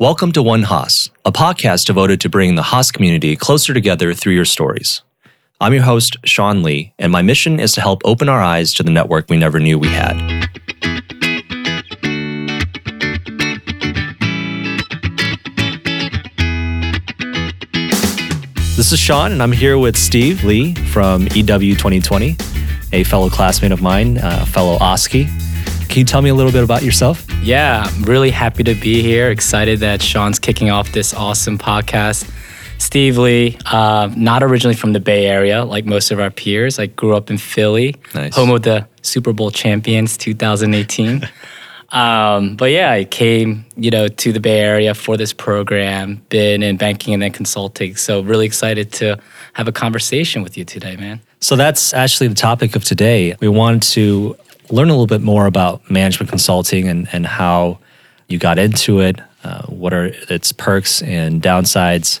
Welcome to One Haas, a podcast devoted to bringing the Haas community closer together through your stories. I'm your host, Sean Lee, and my mission is to help open our eyes to the network we never knew we had. This is Sean, and I'm here with Steve Lee from EW 2020, a fellow classmate of mine, a fellow Haasie. Can you tell me a little bit about yourself? Yeah, I'm really happy to be here. Excited that Sean's kicking off this awesome podcast. Steve Lee, uh, not originally from the Bay Area like most of our peers. I grew up in Philly, Nice. home of the Super Bowl champions 2018. um, but yeah, I came, you know, to the Bay Area for this program. Been in banking and then consulting. So really excited to have a conversation with you today, man. So that's actually the topic of today. We wanted to learn a little bit more about management consulting and, and how you got into it, uh, what are its perks and downsides.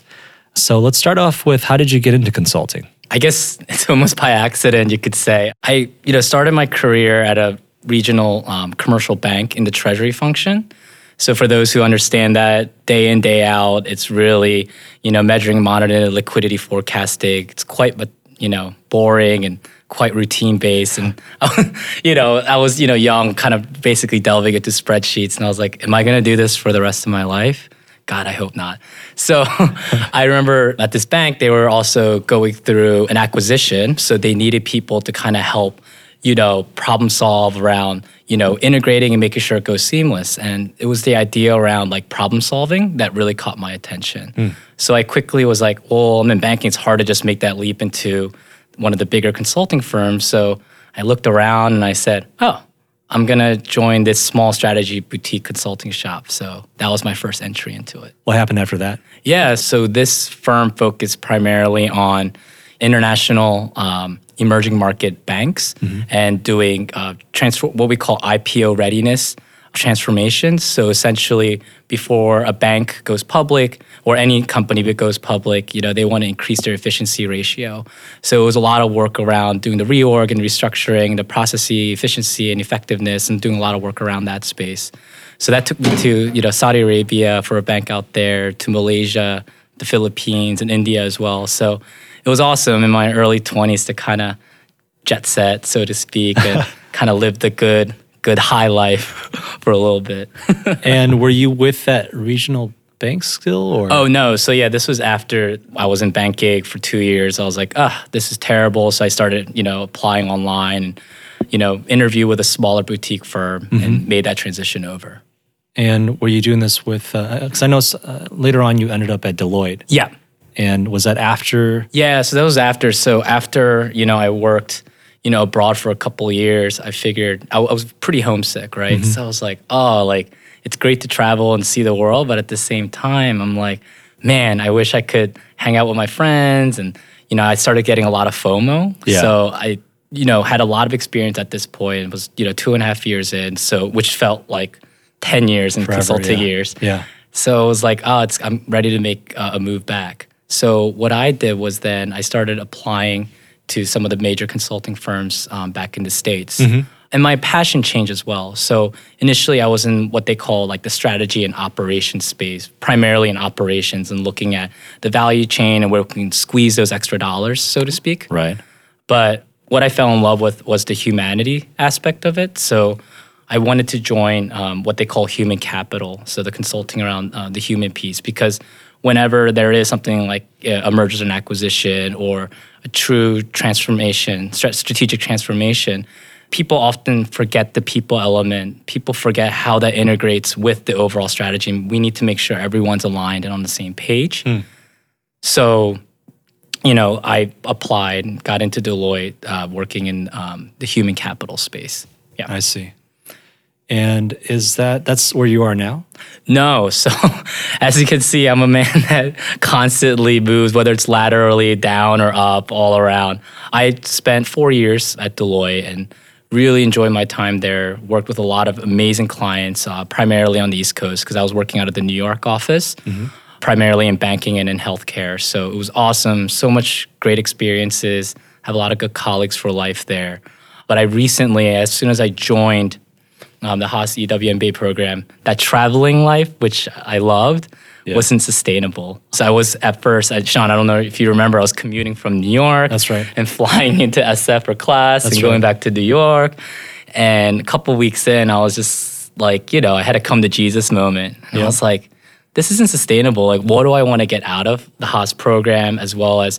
So let's start off with how did you get into consulting? I guess it's almost by accident, you could say. I, you know, started my career at a regional um, commercial bank in the treasury function. So for those who understand that day in day out, it's really you know measuring, monitoring, liquidity forecasting. It's quite, you know, boring and quite routine based. And you know, I was you know young, kind of basically delving into spreadsheets, and I was like, am I going to do this for the rest of my life? God, I hope not. So I remember at this bank, they were also going through an acquisition. So they needed people to kind of help, you know, problem solve around, you know, integrating and making sure it goes seamless. And it was the idea around like problem solving that really caught my attention. Hmm. So I quickly was like, well, I'm in banking. It's hard to just make that leap into one of the bigger consulting firms. So I looked around and I said, oh, I'm gonna join this small strategy boutique consulting shop. So that was my first entry into it. What happened after that? Yeah, so this firm focused primarily on international um, emerging market banks and doing uh, transfer, what we call IPO readiness transformations. So essentially, before a bank goes public or any company that goes public, you know, they want to increase their efficiency ratio. So it was a lot of work around doing the reorg and restructuring, the process efficiency and effectiveness, and doing a lot of work around that space. So that took me to you know Saudi Arabia for a bank out there, to Malaysia, the Philippines, and India as well. So it was awesome in my early 20s to kind of jet set, so to speak, and kind of live the good, good high life for a little bit. and were you with that regional bank still or oh no, so yeah, this was after I was in bank gig for two years. I was like, ah, this is terrible. So I started, you know, applying online and, you know, interview with a smaller boutique firm and made that transition over. And were you doing this with because I know uh, later on you ended up at Deloitte Yeah. and was that after Yeah, so that was after. So after you know, I worked, you know, abroad for a couple of years. I figured I, I was pretty homesick, right? So I was like, oh, like it's great to travel and see the world, but at the same time, I'm like, man, I wish I could hang out with my friends, and you know, I started getting a lot of FOMO. Yeah. So I, you know, had a lot of experience at this point. Was you know two and a half years in, so which felt like ten years in Forever, consulting yeah. years. yeah So it was like, oh, it's, I'm ready to make uh, a move back. So what I did was then I started applying to some of the major consulting firms um, back in the states. And my passion changed as well. So initially, I was in what they call like the strategy and operations space, primarily in operations and looking at the value chain and where we can squeeze those extra dollars, so to speak. right But what I fell in love with was the humanity aspect of it. So I wanted to join um, what they call human capital, so the consulting around uh, the human piece, because whenever there is something like uh, a merger and acquisition or a true transformation, stra- strategic transformation, people often forget the people element. People forget how that integrates with the overall strategy. We need to make sure everyone's aligned and on the same page. So you know, I applied got into Deloitte, uh, working in um, the human capital space. Yeah. I see and is that that's where you are now No. So, as you can see, I'm a man that constantly moves, whether it's laterally, down, or up, all around. I spent four years at Deloitte and really enjoyed my time there. Worked with a lot of amazing clients, uh, primarily on the East Coast, because I was working out of the New York office. primarily in banking and in healthcare. So it was awesome. So much great experiences. Have a lot of good colleagues for life there. But I recently, as soon as I joined um, the Haas EWMBA program, that traveling life, which I loved, Yeah. wasn't sustainable. So I was at first, I, Sean, I don't know if you remember, I was commuting from New York. That's right. And flying into SF for class That's and going back to New York. And a couple weeks in, I was just like, you know, I had a come to Jesus moment. And Yeah. I was like, this isn't sustainable. Like, what do I want to get out of the Haas program as well as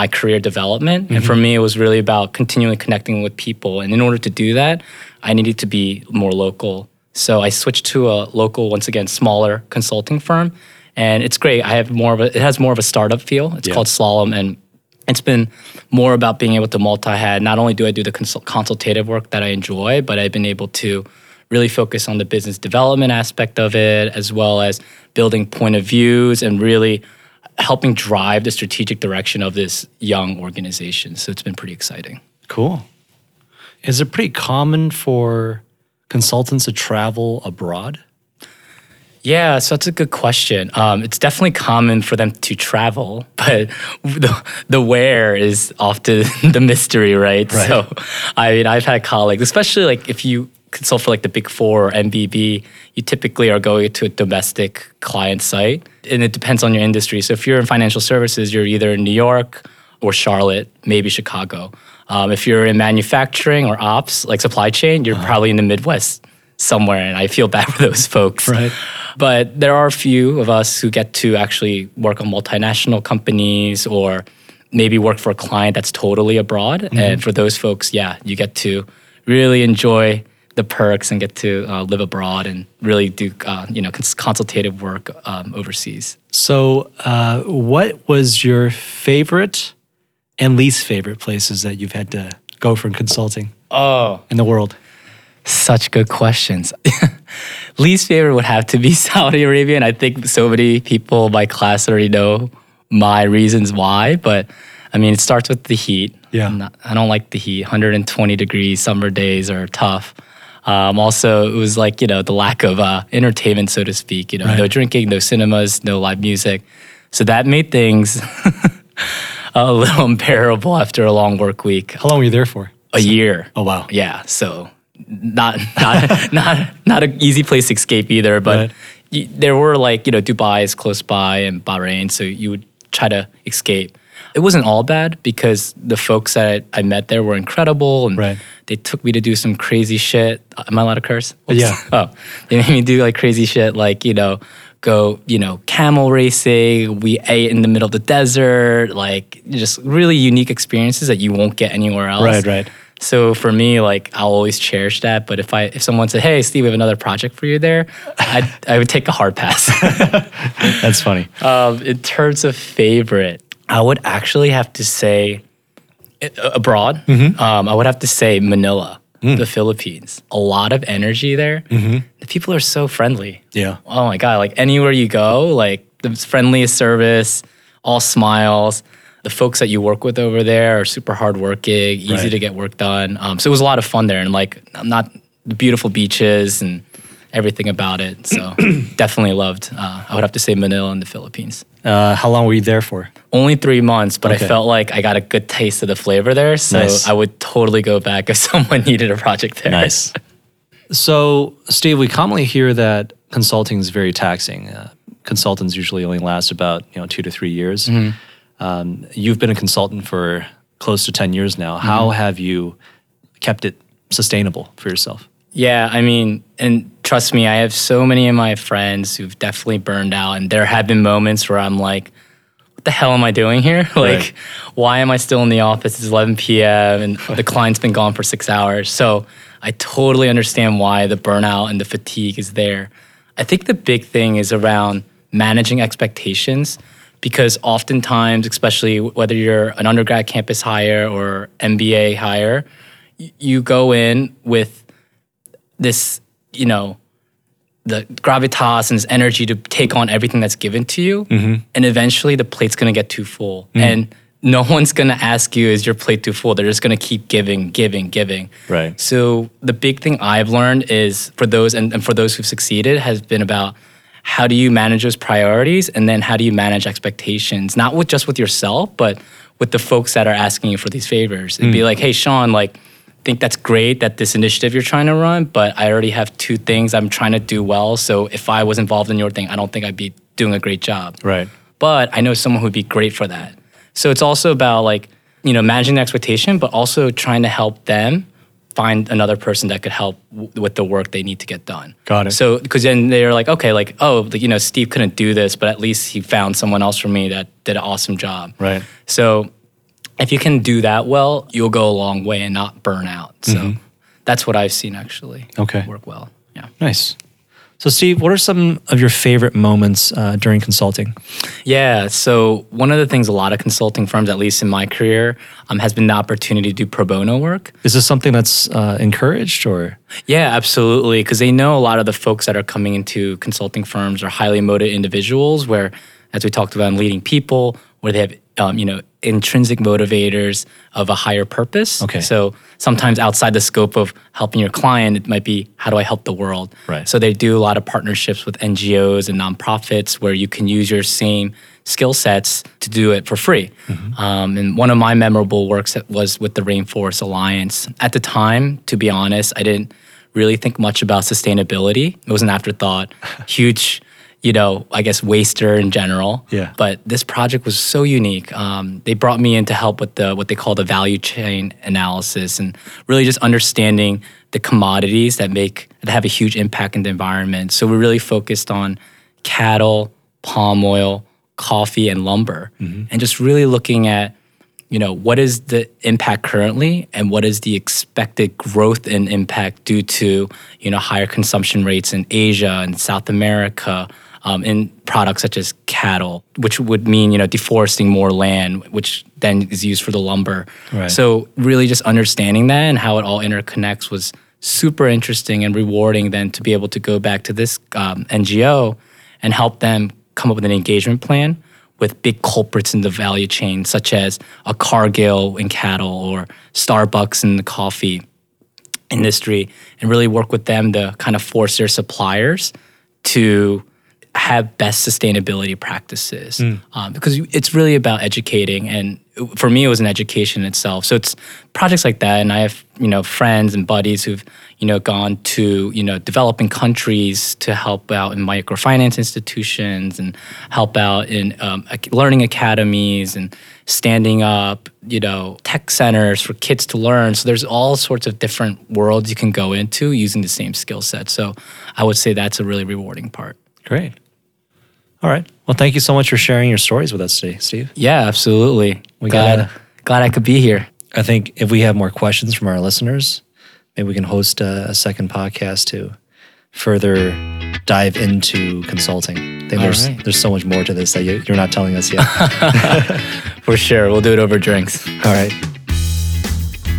my career development? And for Mm-hmm. me, it was really about continually connecting with people. And in order to do that, I needed to be more local. So I switched to a local, once again, smaller consulting firm. And it's great. I have more of a, it has more of a startup feel. It's Yeah. called Slalom. And it's been more about being able to multi-head. Not only do I do the consult- consultative work that I enjoy, but I've been able to really focus on the business development aspect of it, as well as building point of views and really helping drive the strategic direction of this young organization. So it's been pretty exciting. Cool. Is it pretty common for consultants to travel abroad? Yeah, so that's a good question. Um, it's definitely common for them to travel, but the, the where is often the mystery, right? Right. So, I mean, I've had colleagues, especially like if you consult for like the Big Four or MBB, you typically are going to a domestic client site, and it depends on your industry. So, if you're in financial services, you're either in New York or Charlotte, maybe Chicago. Um, if you're in manufacturing or ops, like supply chain, you're probably in the Midwest somewhere, and I feel bad for those folks. Right. But there are a few of us who get to actually work on multinational companies or maybe work for a client that's totally abroad. And for those folks, yeah, you get to really enjoy the perks and get to uh, live abroad and really do uh, you know cons- consultative work um, overseas. So, uh, what was your favorite and least favorite places that you've had to go for consulting Oh, in the world? Such good questions. Least favorite would have to be Saudi Arabia, and I think so many people in my class already know my reasons why. But I mean, it starts with the heat. Yeah. I'm not- I don't like the heat. 120 degrees summer days are tough. Um, also, it was like you know the lack of uh, entertainment, so to speak. You know, no drinking, no cinemas, no live music. So that made things a little unbearable after a long work week. How long were you there for? A year. Oh, wow. Yeah, so not not not not an easy place to escape either. But Right. y there were like you know Dubai is close by and Bahrain, so you would try to escape. It wasn't all bad because the folks that I met there were incredible, and Right. they took me to do some crazy shit. Am I allowed to curse? Yeah. Oh, they made me do like crazy shit, like you know, go you know camel racing. We ate in the middle of the desert, like just really unique experiences that you won't get anywhere else. Right, right. So for me, like I'll always cherish that. But if I if someone said, "Hey, Steve, we have another project for you," there, I I would take a hard pass. That's funny. um, in terms of favorite, I would actually have to say abroad. Um, I would have to say Manila, the Philippines. A lot of energy there. The people are so friendly. Yeah. Oh my god! Like anywhere you go, like the friendliest service, all smiles. The folks that you work with over there are super hardworking, easy Right. to get work done. Um, so it was a lot of fun there, and like not the beautiful beaches and everything about it. So definitely loved. Uh, I would have to say Manila and the Philippines. Uh, how long were you there for? Only three months, but Okay. I felt like I got a good taste of the flavor there. So Nice. I would totally go back if someone needed a project there. Nice. so, Steve, we commonly hear that consulting is very taxing. Uh, consultants usually only last about you know two to three years. Um, you've been a consultant for close to ten years now. How have you kept it sustainable for yourself? Yeah, I mean, and trust me, I have so many of my friends who've definitely burned out, and there have been moments where I'm like, "What the hell am I doing here? like, Right. why am I still in the office? It's 11 p.m. and the client's been gone for six hours." So I totally understand why the burnout and the fatigue is there. I think the big thing is around managing expectations because oftentimes, especially whether you're an undergrad campus hire or MBA hire, you go in with this, you know, the gravitas and this energy to take on everything that's given to you. Mm-hmm. And eventually the plate's gonna get too full. Mm-hmm. And no one's gonna ask you, is your plate too full? They're just gonna keep giving, giving, giving. Right. So the big thing I've learned is for those and, and for those who've succeeded has been about how do you manage those priorities and then how do you manage expectations, not with just with yourself, but with the folks that are asking you for these favors. It'd be mm. like, hey, Sean, like think that's great that this initiative you're trying to run, but I already have two things I'm trying to do well. So if I was involved in your thing, I don't think I'd be doing a great job. Right. But I know someone who'd be great for that. So it's also about like, you know, managing the expectation, but also trying to help them find another person that could help w- with the work they need to get done. Got it. So because then they're like, okay, like, oh, like, you know, Steve couldn't do this, but at least he found someone else for me that did an awesome job. Right. So if you can do that well, you'll go a long way and not burn out. So that's what I've seen actually Mm-hmm. Okay. work well. Yeah. Nice. So, Steve, what are some of your favorite moments uh, during consulting? Yeah. So one of the things a lot of consulting firms, at least in my career, um, has been the opportunity to do pro bono work. Is this something that's uh, encouraged or? Yeah, absolutely. Because they know a lot of the folks that are coming into consulting firms are highly motivated individuals, where, as we talked about, in leading people, where they have um, you know intrinsic motivators of a higher purpose. Okay. So sometimes outside the scope of helping your client, it might be how do I help the world. Right. So they do a lot of partnerships with NGOs and nonprofits where you can use your same skill sets to do it for free. Um, and one of my memorable works was with the Rainforest Alliance. At the time, to be honest, I didn't really think much about sustainability. It was an afterthought. Huge, you know, I guess waster in general. Yeah. But this project was so unique. Um, they brought me in to help with the what they call the value chain analysis and really just understanding the commodities that make that have a huge impact in the environment. So we really focused on cattle, palm oil, coffee, and lumber, and just really looking at you know what is the impact currently and what is the expected growth and impact due to you know higher consumption rates in asia and south america um, in products such as cattle which would mean you know deforesting more land which then is used for the lumber Right. so really just understanding that and how it all interconnects was super interesting and rewarding then to be able to go back to this um, ngo and help them come up with an engagement plan with big culprits in the value chain, such as a Cargill in cattle or Starbucks in the coffee industry, and really work with them to kind of force their suppliers to have best sustainability practices um, because it's really about educating and for me it was an education itself. So it's projects like that and i have you know friends and buddies who've you know gone to you know developing countries to help out in microfinance institutions and help out in um, learning academies and standing up you know tech centers for kids to learn. So there's all sorts of different worlds you can go into using the same skill set. So i would say that's a really rewarding part. Great. All right. Well, thank you so much for sharing your stories with us today, Steve. Yeah, absolutely. We glad, gotta- glad I could be here. I think if we have more questions from our listeners, maybe we can host a, a second podcast to further dive into consulting. I think there's right. there's so much more to this that you, you're not telling us yet. For sure. We'll do it over drinks. All right.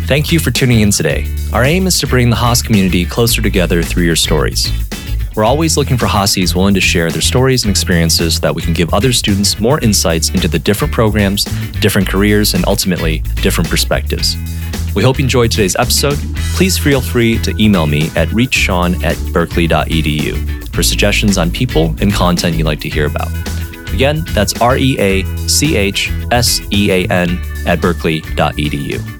Thank you for tuning in today. Our aim is to bring the Haas community closer together through your stories. We're always looking for Haasies willing to share their stories and experiences so that we can give other students more insights into the different programs, different careers, and ultimately different perspectives. We hope you enjoyed today's episode. Please feel free to email me at reachsean at berkeley.edu for suggestions on people and content you'd like to hear about. Again, that's R E A C H S E A N at berkeley.edu.